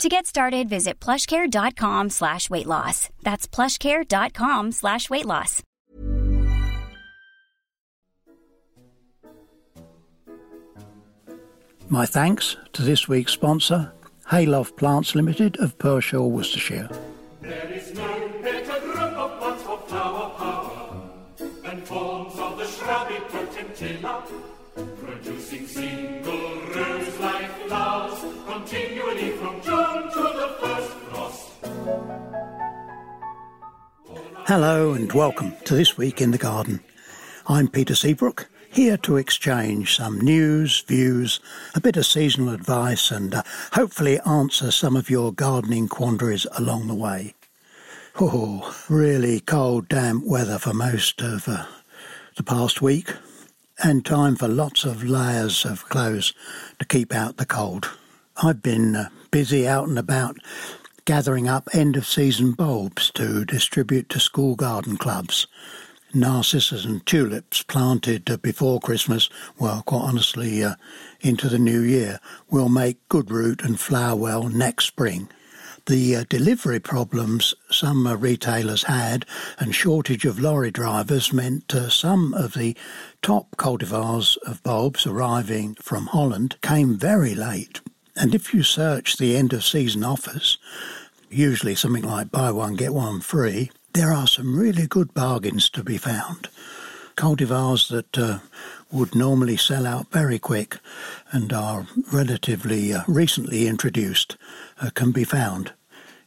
To get started, visit plushcare.com slash weight loss. That's plushcare.com slash weight loss. My thanks to this week's sponsor, Hayloft Plants Limited of Pershore, Worcestershire. Producing single rose-like flowers. Hello and welcome to This Week in the Garden. I'm Peter Seabrook, here to exchange some news, views, a bit of seasonal advice, and uh, hopefully answer some of your gardening quandaries along the way. Oh, really cold, damp weather for most of uh, the past week, and time for lots of layers of clothes to keep out the cold. I've been uh, busy out and about gathering up end of season bulbs to distribute to school garden clubs. Narcissus and tulips planted before Christmas, well, quite honestly, uh, into the new year, will make good root and flower well next spring. The uh, delivery problems some uh, retailers had and shortage of lorry drivers meant uh, some of the top cultivars of bulbs arriving from Holland came very late. And if you search the end of season offers, usually something like buy one, get one free, there are some really good bargains to be found. Cultivars that uh, would normally sell out very quick and are relatively uh, recently introduced uh, can be found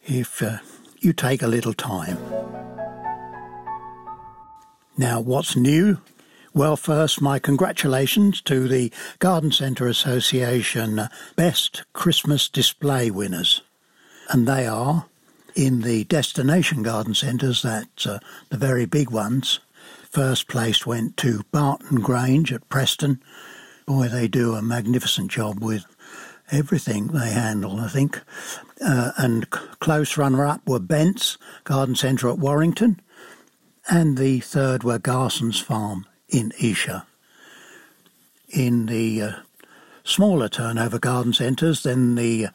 if uh, you take a little time. Now, what's new? Well, first, my congratulations to the Garden Centre Association uh, Best Christmas Display winners. And they are in the destination garden centres, that's uh, the very big ones. First place went to Barton Grange at Preston. Boy, they do a magnificent job with everything they handle, I think. Uh, and close runner up were Bent's Garden Centre at Warrington, and the third were Garson's Farm in Esher. In the uh, smaller turnover garden centres, then the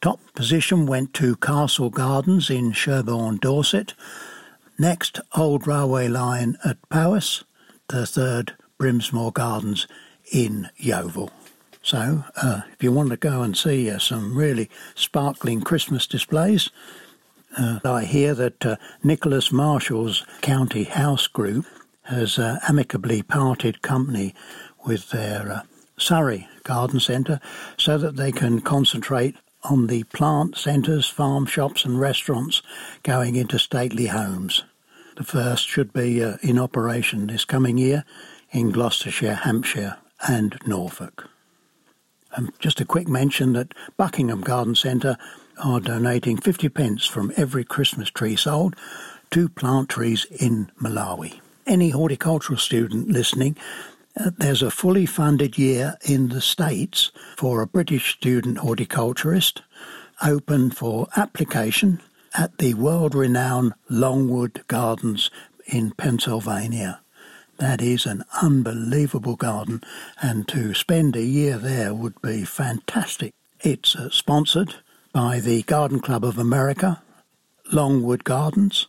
top position went to Castle Gardens in Sherborne, Dorset. Next, Old Railway Line at Powys. The third, Brimsmore Gardens in Yeovil. So, uh, if you want to go and see uh, some really sparkling Christmas displays, uh, I hear that uh, Nicholas Marshall's County House Group has uh, amicably parted company with their uh, Surrey Garden Centre so that they can concentrate on the plant centres, farm shops, and restaurants going into stately homes. The first should be in operation this coming year in Gloucestershire, Hampshire, and Norfolk. Um, just a quick mention that Buckingham Garden Centre are donating 50 pence from every Christmas tree sold to plant trees in Malawi. Any horticultural student listening, uh, there's a fully funded year in the States for a British student horticulturist open for application at the world renowned Longwood Gardens in Pennsylvania. That is an unbelievable garden, and to spend a year there would be fantastic. It's uh, sponsored by the Garden Club of America, Longwood Gardens,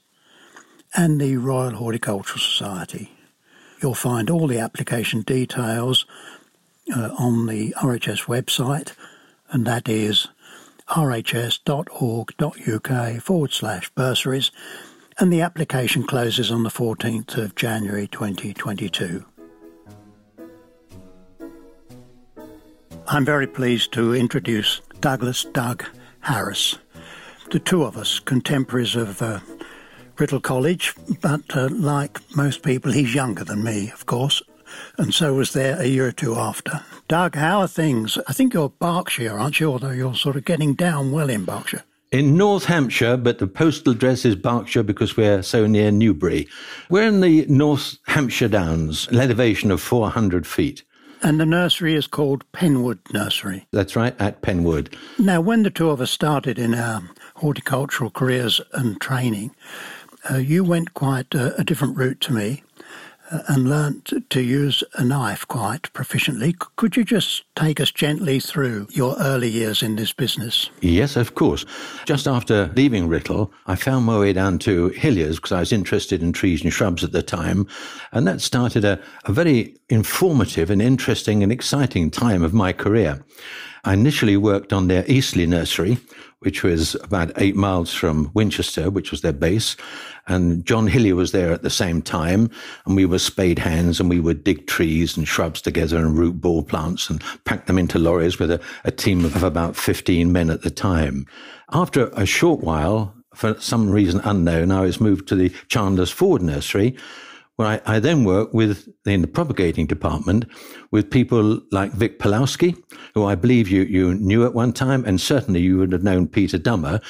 and the Royal Horticultural Society. You'll find all the application details uh, on the RHS website, and that is rhs.org.uk forward slash bursaries, and the application closes on the 14th of January 2022. I'm very pleased to introduce Douglas Doug Harris. The two of us, contemporaries of uh, College, but uh, like most people, he's younger than me, of course, and so was there a year or two after. Doug, how are things? I think you're Berkshire, aren't you? Although you're sort of getting down well in Berkshire. In North Hampshire, but the postal address is Berkshire because we're so near Newbury. We're in the North Hampshire Downs, an elevation of 400 feet. And the nursery is called Penwood Nursery. That's right, at Penwood. Now, when the two of us started in our horticultural careers and training, uh, you went quite a, a different route to me and learnt to use a knife quite proficiently. Could you just take us gently through your early years in this business? Yes, of course. Just after leaving Writtle, I found my way down to Hilliers because I was interested in trees and shrubs at the time. And that started a, a very informative and interesting and exciting time of my career. I initially worked on their Eastleigh nursery, which was about eight miles from Winchester, which was their base. And John Hillier was there at the same time. And we were spade hands and we would dig trees and shrubs together and root ball plants and pack them into lorries with a, a team of about 15 men at the time. After a short while, for some reason unknown, I was moved to the Chandler's Ford Nursery, where I, I, then work with in the propagating department with people like Vic Pulowski, who I believe you, you knew at one time, and certainly you would have known Peter Dummer,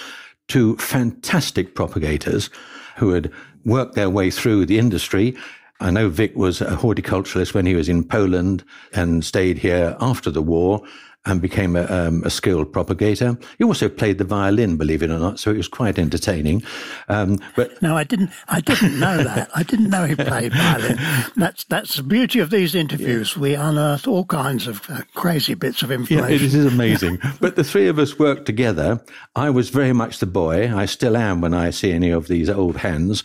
two fantastic propagators who had worked their way through the industry. I know Vic was a horticulturalist when he was in Poland and stayed here after the war and became a, um, a, skilled propagator. He also played the violin, believe it or not, so it was quite entertaining. Um, but no, I didn't. I didn't know that. I didn't know he played violin. That's that's the beauty of these interviews. Yeah. We unearth all kinds of uh, crazy bits of information. Yeah, it is amazing. but the three of us worked together. I was very much the boy. I still am when I see any of these old hands,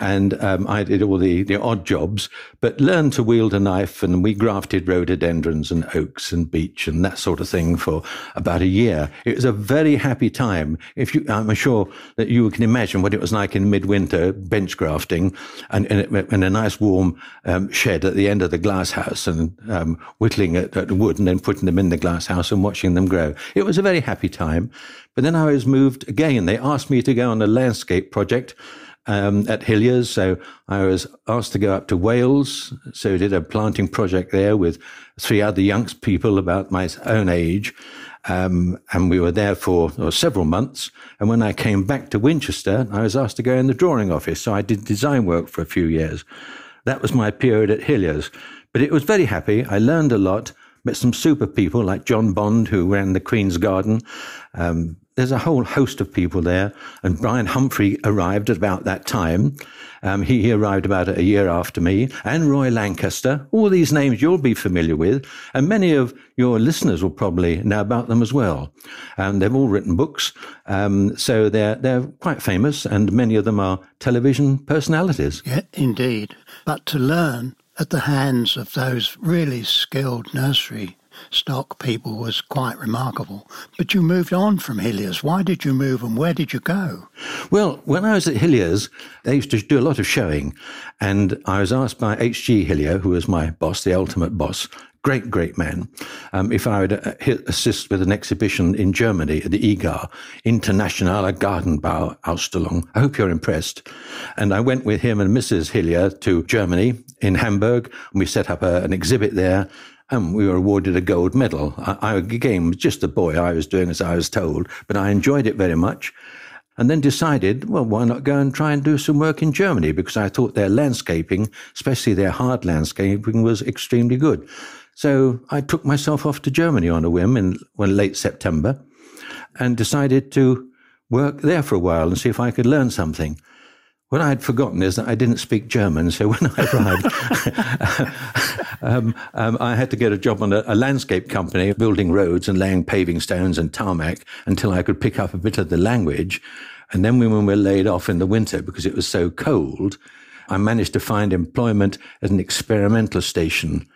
and um, I did all the, the odd jobs, but learned to wield a knife, and we grafted rhododendrons and oaks and beech and that sort of thing for about a year. It was a very happy time. If you, I'm sure that you can imagine what it was like in midwinter bench grafting and in a nice warm um, shed at the end of the glass house and um, whittling at, at wood and then putting them in the glass house and watching them grow. It was a very happy time. But then I was moved again. They asked me to go on a landscape project um, at Hilliers. So I was asked to go up to Wales. So I did a planting project there with three other young people about my own age. Um, and we were there for several months. And when I came back to Winchester, I was asked to go in the drawing office. So I did design work for a few years. That was my period at Hilliers. But it was very happy. I learned a lot, met some super people like John Bond, who ran the Queen's Garden, um, there's a whole host of people there. And Brian Humphrey arrived at about that time. Um, he, he, arrived about a year after me, and Roy Lancaster. All these names you'll be familiar with, and many of your listeners will probably know about them as well. And they've all written books, um, so they're they're quite famous, and many of them are television personalities. Yeah, indeed. But to learn at the hands of those really skilled nursery stock people was quite remarkable. But you moved on from Hilliers. Why did you move and where did you go? Well, when I was at Hilliers, they used to do a lot of showing. And I was asked by H.G. Hillier, who was my boss, the ultimate boss, great, great man, um, if I would uh, assist with an exhibition in Germany at the IGA, Internationale Gartenbau Ausstellung. I hope you're impressed. And I went with him and Mrs. Hillier to Germany in Hamburg, and we set up a, an exhibit there and we were awarded a gold medal. I, I, again, was just a boy. I was doing as I was told, but I enjoyed it very much. And then decided, well, why not go and try and do some work in Germany? Because I thought their landscaping, especially their hard landscaping, was extremely good. So I took myself off to Germany on a whim in late September and decided to work there for a while and see if I could learn something. What I had forgotten is that I didn't speak German, so when I arrived, um, um, I had to get a job on a, a, landscape company, building roads and laying paving stones and tarmac until I could pick up a bit of the language. And then when we were laid off in the winter because it was so cold, I managed to find employment at an experimental station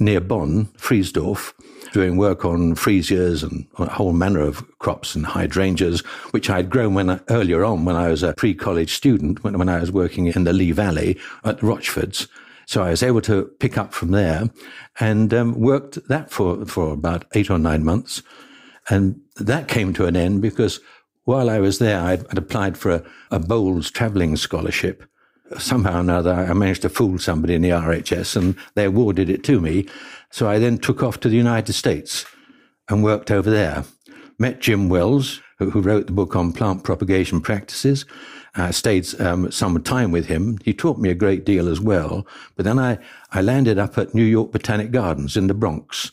near Bonn, Friesdorf, doing work on freesias and a whole manner of crops and hydrangeas, which I had grown when earlier on when I was a pre-college student, when, when I was working in the Lee Valley at Rochfords. So I was able to pick up from there and um, worked that for, for about eight or nine months. And that came to an end because while I was there, I'd, I'd applied for a, a Bowles traveling scholarship somehow or another, I managed to fool somebody in the RHS and they awarded it to me. So I then took off to the United States and worked over there. Met Jim Wells, who, wrote the book on plant propagation practices. I stayed um, some time with him. He taught me a great deal as well. But then I, I landed up at New York Botanic Gardens in the Bronx,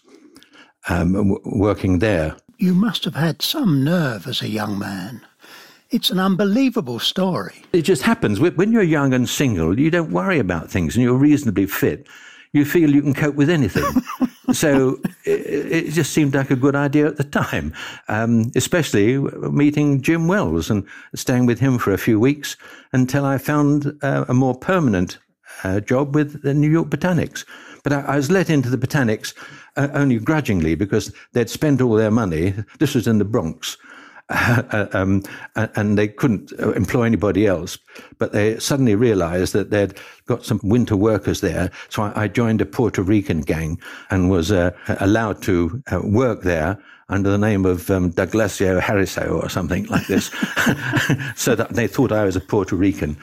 um, working there. You must have had some nerve as a young man. It's an unbelievable story. It just happens. When you're young and single, you don't worry about things and you're reasonably fit. You feel you can cope with anything. so it, it, just seemed like a good idea at the time, um, especially meeting Jim Wells and staying with him for a few weeks until I found uh, a more permanent uh, job with the New York Botanics. But I, I was let into the Botanics uh, only grudgingly because they'd spent all their money. This was in the Bronx. Uh, um, and they couldn't uh, employ anybody else. But they suddenly realized that they'd got some winter workers there. So I, I joined a Puerto Rican gang and was uh, allowed to uh, work there under the name of um, Douglasio Harriso or something like this. so that they thought I was a Puerto Rican.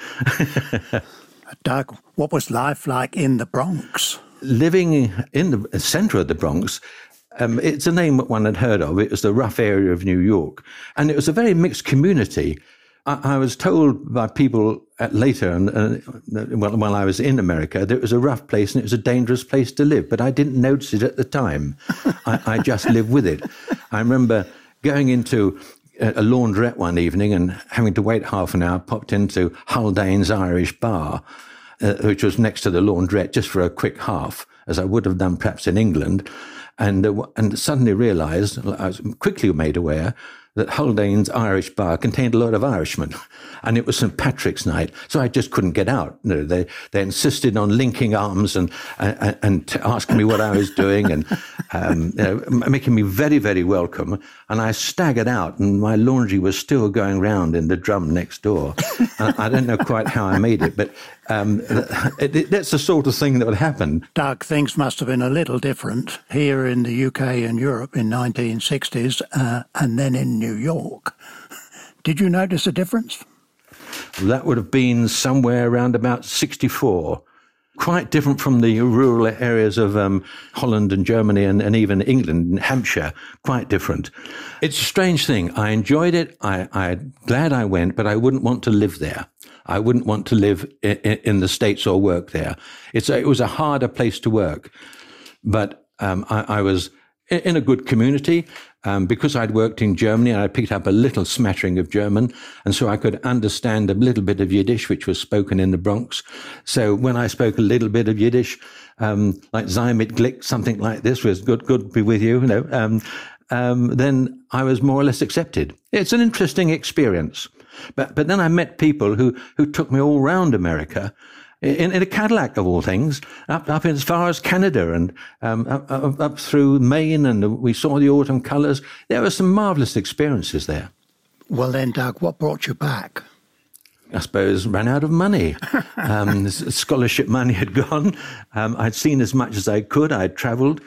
Doug, what was life like in the Bronx? Living in the center of the Bronx, um, it's a name that one had heard of. It was the rough area of New York. And it was a very mixed community. I, I was told by people later, and, uh, while, while I was in America, that it was a rough place and it was a dangerous place to live. But I didn't notice it at the time. I, I just lived with it. I remember going into a laundrette one evening and having to wait half an hour, popped into Haldane's Irish Bar, uh, which was next to the laundrette, just for a quick half, as I would have done perhaps in England and uh, and suddenly realised, I was quickly made aware that Haldane's Irish bar contained a lot of Irishmen, and it was St Patrick's night, so I just couldn't get out. Know, they they insisted on linking arms and and, and asking me what I was doing and um, you know, making me very very welcome. And I staggered out, and my laundry was still going round in the drum next door. I don't know quite how I made it, but um, it, it, that's the sort of thing that would happen. Doug, things must have been a little different here in the UK and Europe in 1960s, uh, and then in New York. Did you notice a difference? That would have been somewhere around about 64. Quite different from the rural areas of um, Holland and Germany and, and, even England and Hampshire. Quite different. It's a strange thing. I enjoyed it. I, I'm glad I went, but I wouldn't want to live there. I wouldn't want to live in, in the States or work there. It's a, it was a harder place to work. But um, I, I was in a good community. Um, because I'd worked in Germany and I picked up a little smattering of German, and so I could understand a little bit of Yiddish, which was spoken in the Bronx. So when I spoke a little bit of Yiddish, um, like Zymit Glick, something like this was good, good to be with you, you know, um, um, then I was more or less accepted. It's an interesting experience. But, but then I met people who, who took me all round America in, in a Cadillac of all things, up up as far as Canada and um, up, up, up, through Maine, and we saw the autumn colours. There were some marvellous experiences there. Well, then, Doug, what brought you back? I suppose ran out of money. Um, scholarship money had gone. Um, I'd seen as much as I could. I'd travelled,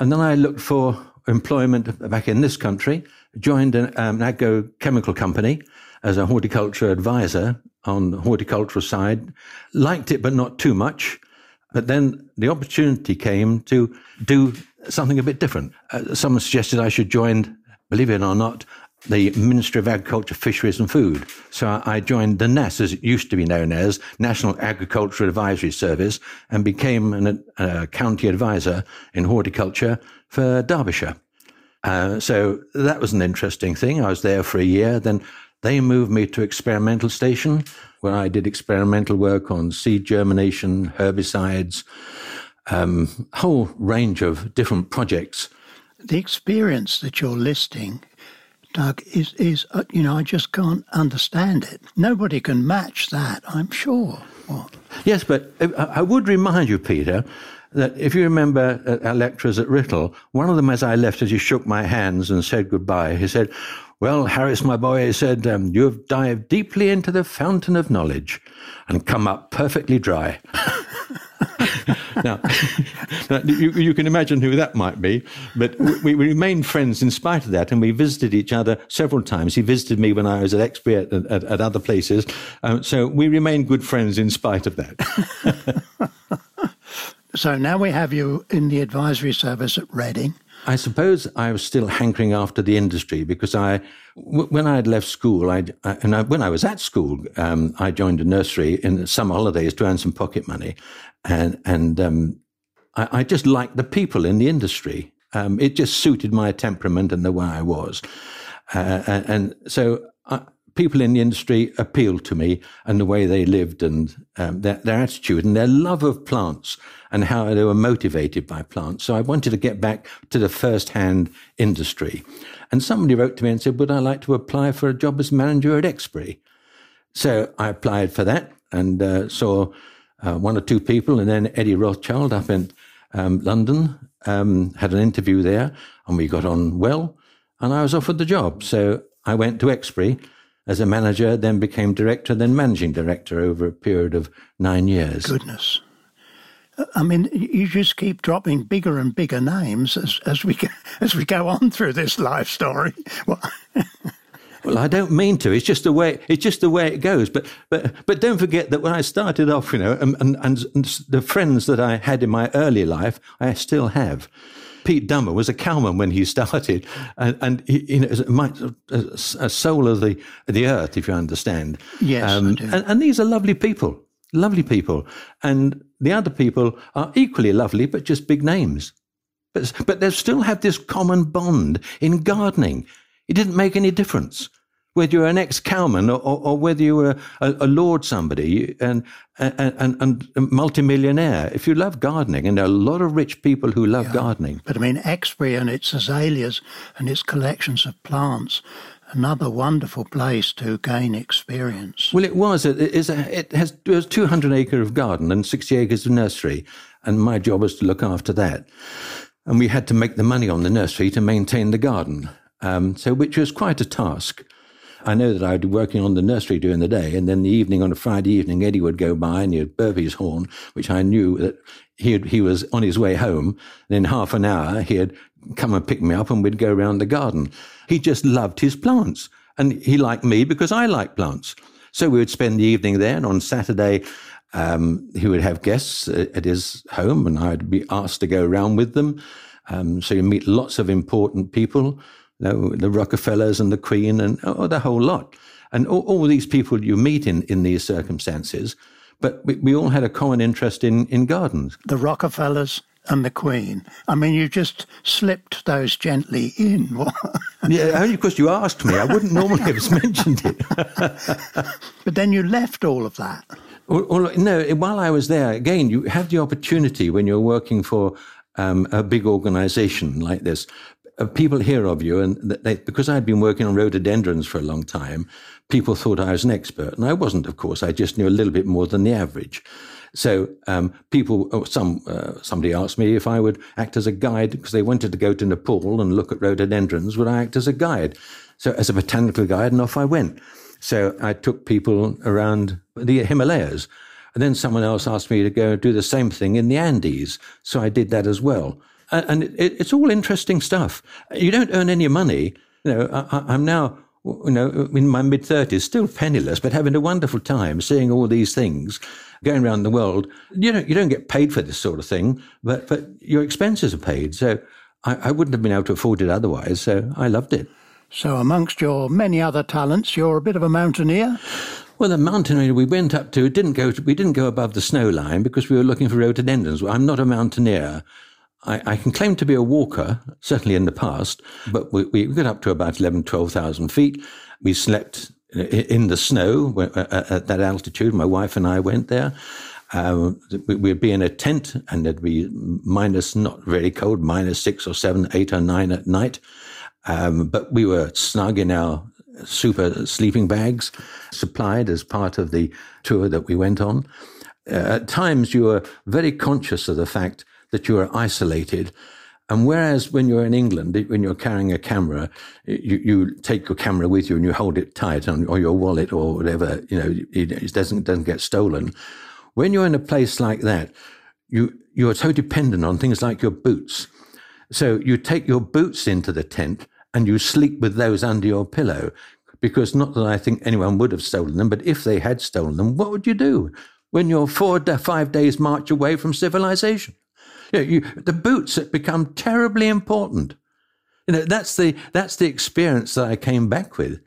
and then I looked for employment back in this country. Joined an, um, an agrochemical company as a horticulture advisor on the horticultural side. Liked it, but not too much. But then the opportunity came to do something a bit different. Uh, someone suggested I should join, believe it or not, the Ministry of Agriculture, Fisheries and Food. So I joined the NAS, as it used to be known as, National Agricultural Advisory Service, and became a uh, county advisor in horticulture for Derbyshire. Uh, so that was an interesting thing. I was there for a year. Then they moved me to experimental station where I did experimental work on seed germination, herbicides, um, a whole range of different projects. The experience that you're listing, Doug, is, is uh, you know, I just can't understand it. Nobody can match that, I'm sure. What? Yes, but I would remind you, Peter, that if you remember our lecturers at Writtle, one of them, as I left, as he shook my hands and said goodbye, he said, well, Harris, my boy, said, um, you have dived deeply into the fountain of knowledge and come up perfectly dry. now, you, you, can imagine who that might be, but we, we, remained friends in spite of that, and we visited each other several times. He visited me when I was at Exbury at, at, at other places, um, so we remained good friends in spite of that. so now we have you in the advisory service at Reading. I suppose I was still hankering after the industry because I, w- when I had left school, I'd, I, and I, when I was at school, um, I joined a nursery in the summer holidays to earn some pocket money, and and um, I, I, just liked the people in the industry. Um, it just suited my temperament and the way I was, uh, and, so I, people in the industry appealed to me and the way they lived and um, their, their attitude and their love of plants and how they were motivated by plants. So I wanted to get back to the first-hand industry. And somebody wrote to me and said, would I like to apply for a job as manager at Exbury? So I applied for that and uh, saw uh, one or two people and then Eddie Rothschild up in um, London, um, had an interview there and we got on well and I was offered the job. So I went to Exbury as a manager, then became director, then managing director over a period of nine years. Goodness. I mean, you just keep dropping bigger and bigger names as, as we go, as we go on through this life story. Well, well, I don't mean to. It's just the way it's just the way it goes. But but but don't forget that when I started off, you know, and, and, and the friends that I had in my early life, I still have. Pete Dummer was a cowman when he started, and, and he, you know, a, a, soul of the the earth, if you understand. Yes, um, and, and these are lovely people, lovely people, and the other people are equally lovely, but just big names. But but they still have this common bond in gardening. It didn't make any difference whether you're an ex-cowman or, or, or whether you were a, a, lord somebody and, and, and, and a multimillionaire. If you love gardening, and there are a lot of rich people who love yeah. gardening. But I mean, Exbury and its azaleas and its collections of plants another wonderful place to gain experience. Well, it was. It, is a, it has it was 200 acre of garden and 60 acres of nursery, and my job was to look after that. And we had to make the money on the nursery to maintain the garden, um, so which was quite a task. I know that I'd be working on the nursery during the day, and then the evening on a Friday evening, Eddie would go by and he'd burp his horn, which I knew that he he was on his way home. And in half an hour, he'd come and pick me up, and we'd go around the garden. He just loved his plants, and he liked me because I like plants. So we would spend the evening there, and on Saturday, um, he would have guests at his home, and I'd be asked to go around with them. Um, so you meet lots of important people know, the Rockefellers and the Queen and oh, the whole lot. And all, all, these people you meet in, in these circumstances, but we, we all had a common interest in, in gardens. The Rockefellers and the Queen. I mean, you just slipped those gently in. yeah, only because you asked me. I wouldn't normally have mentioned it. but then you left all of that. Well, well, no, while I was there, again, you have the opportunity when you're working for um, a big organization like this people hear of you, and they, because I'd been working on rhododendrons for a long time, people thought I was an expert, and I wasn't. Of course, I just knew a little bit more than the average. So um, people, oh, some uh, somebody asked me if I would act as a guide because they wanted to go to Nepal and look at rhododendrons. Would I act as a guide? So as a botanical guide, and off I went. So I took people around the Himalayas. And then someone else asked me to go do the same thing in the Andes. So I did that as well and it, it's all interesting stuff. You don't earn any money. You know, I, am now, you know, in my mid thirties, still penniless, but having a wonderful time seeing all these things going around the world. You don't, you don't get paid for this sort of thing, but but your expenses are paid. So I, I wouldn't have been able to afford it otherwise. So I loved it. So amongst your many other talents, you're a bit of a mountaineer. Well, the mountaineer we went up to didn't go. To, we didn't go above the snow line because we were looking for rhododendrons. I'm not a mountaineer. I, I, can claim to be a walker, certainly in the past, but we, we got up to about 11, 12,000 feet. We slept in the snow at that altitude. My wife and I went there. Um, we'd be in a tent and it'd be minus, not very cold, minus six or seven, eight or nine at night. Um, but we were snug in our super sleeping bags supplied as part of the tour that we went on. Uh, at times you were very conscious of the fact that you are isolated. And whereas when you're in England, when you're carrying a camera, you, you take your camera with you and you hold it tight on or your wallet or whatever, you know, it doesn't, doesn't get stolen. When you're in a place like that, you, you're so dependent on things like your boots. So you take your boots into the tent and you sleep with those under your pillow because not that I think anyone would have stolen them, but if they had stolen them, what would you do when you're four to five days march away from civilization? You know, you, the boots have become terribly important. You know, that's the that's the experience that I came back with.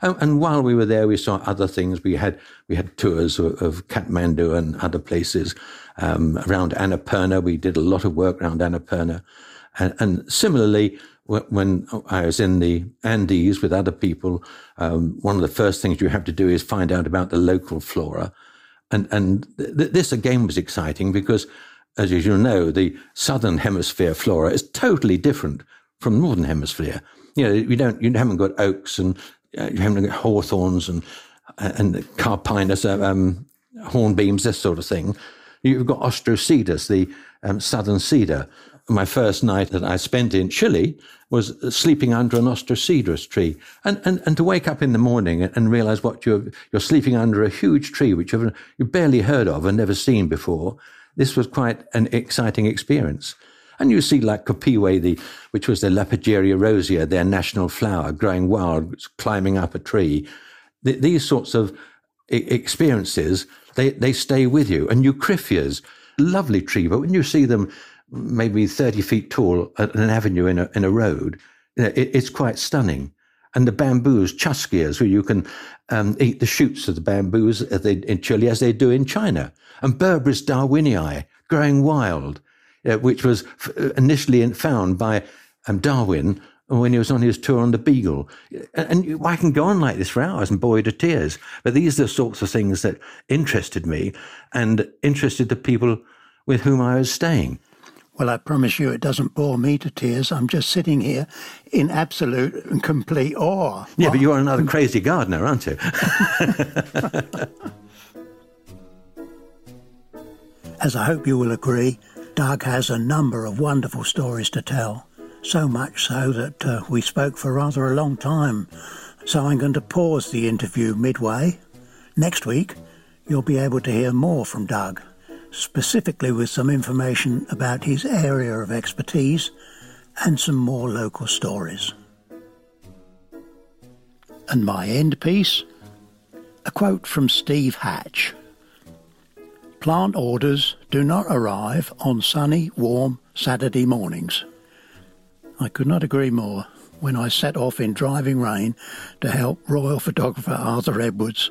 And, and while we were there, we saw other things. We had we had tours of, of Kathmandu and other places um, around Annapurna. We did a lot of work around Annapurna, and, and similarly, when I was in the Andes with other people, um, one of the first things you have to do is find out about the local flora. And, and th- this again was exciting because, as you know, the southern hemisphere flora is totally different from the northern hemisphere. You know, you don't, you haven't got oaks and uh, you haven't got hawthorns and and carpinus, uh, um, hornbeams, this sort of thing. You've got Austrocedrus, the um, southern cedar, my first night that I spent in Chile was sleeping under an austrocedrus tree. And, and, and to wake up in the morning and realize what you're, you're sleeping under a huge tree, which you've, you barely heard of and never seen before. This was quite an exciting experience. And you see like Copihue, the, which was the Lapageria rosea, their national flower, growing wild, climbing up a tree. The, these sorts of experiences, they, they stay with you. And Eucryphias, lovely tree, but when you see them maybe 30 feet tall at an avenue in a, in a road, you know, it, it's quite stunning. And the bamboos, chusqueas, where you can um, eat the shoots of the bamboos they, in Chile as they do in China. And Berberis darwinii, growing wild, uh, which was f- uh, initially found by um, Darwin when he was on his tour on the Beagle. And, and I can go on like this for hours and bore you to tears. But these are the sorts of things that interested me and interested the people with whom I was staying. Well, I promise you it doesn't bore me to tears. I'm just sitting here in absolute and complete awe. Yeah, but you're another crazy gardener, aren't you? As I hope you will agree, Doug has a number of wonderful stories to tell. So much so that uh, we spoke for rather a long time. So I'm going to pause the interview midway. Next week, you'll be able to hear more from Doug specifically with some information about his area of expertise and some more local stories. And my end piece a quote from Steve Hatch Plant orders do not arrive on sunny, warm Saturday mornings. I could not agree more when I set off in driving rain to help royal photographer Arthur Edwards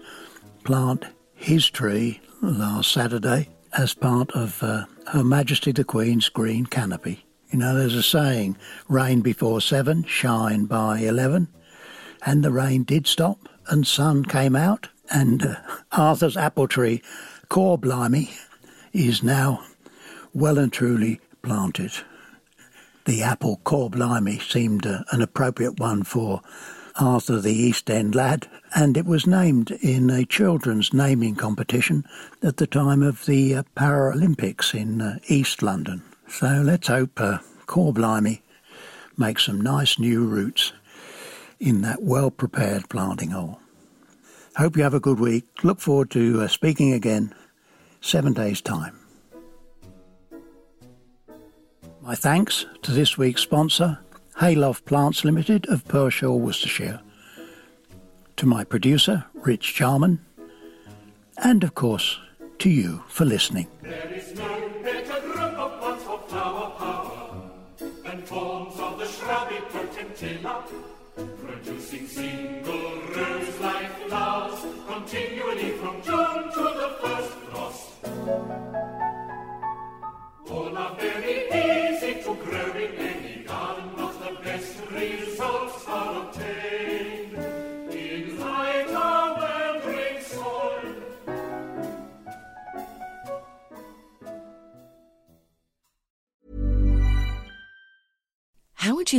plant his tree last Saturday as part of uh, Her Majesty the Queen's green canopy. You know, there's a saying, rain before seven, shine by eleven. And the rain did stop and sun came out and uh, Arthur's apple tree, Corblimey, is now well and truly planted. The apple Corblimey seemed uh, an appropriate one for Arthur the East End lad, and it was named in a children's naming competition at the time of the uh, Paralympics in uh, East London. So let's hope uh, Corblimey makes some nice new roots in that well prepared planting hole. Hope you have a good week. Look forward to uh, speaking again seven days' time. My thanks to this week's sponsor, Hayloft Plants Limited of Pershore, Worcestershire. To my producer, Rich Jarman, and of course, to you for listening.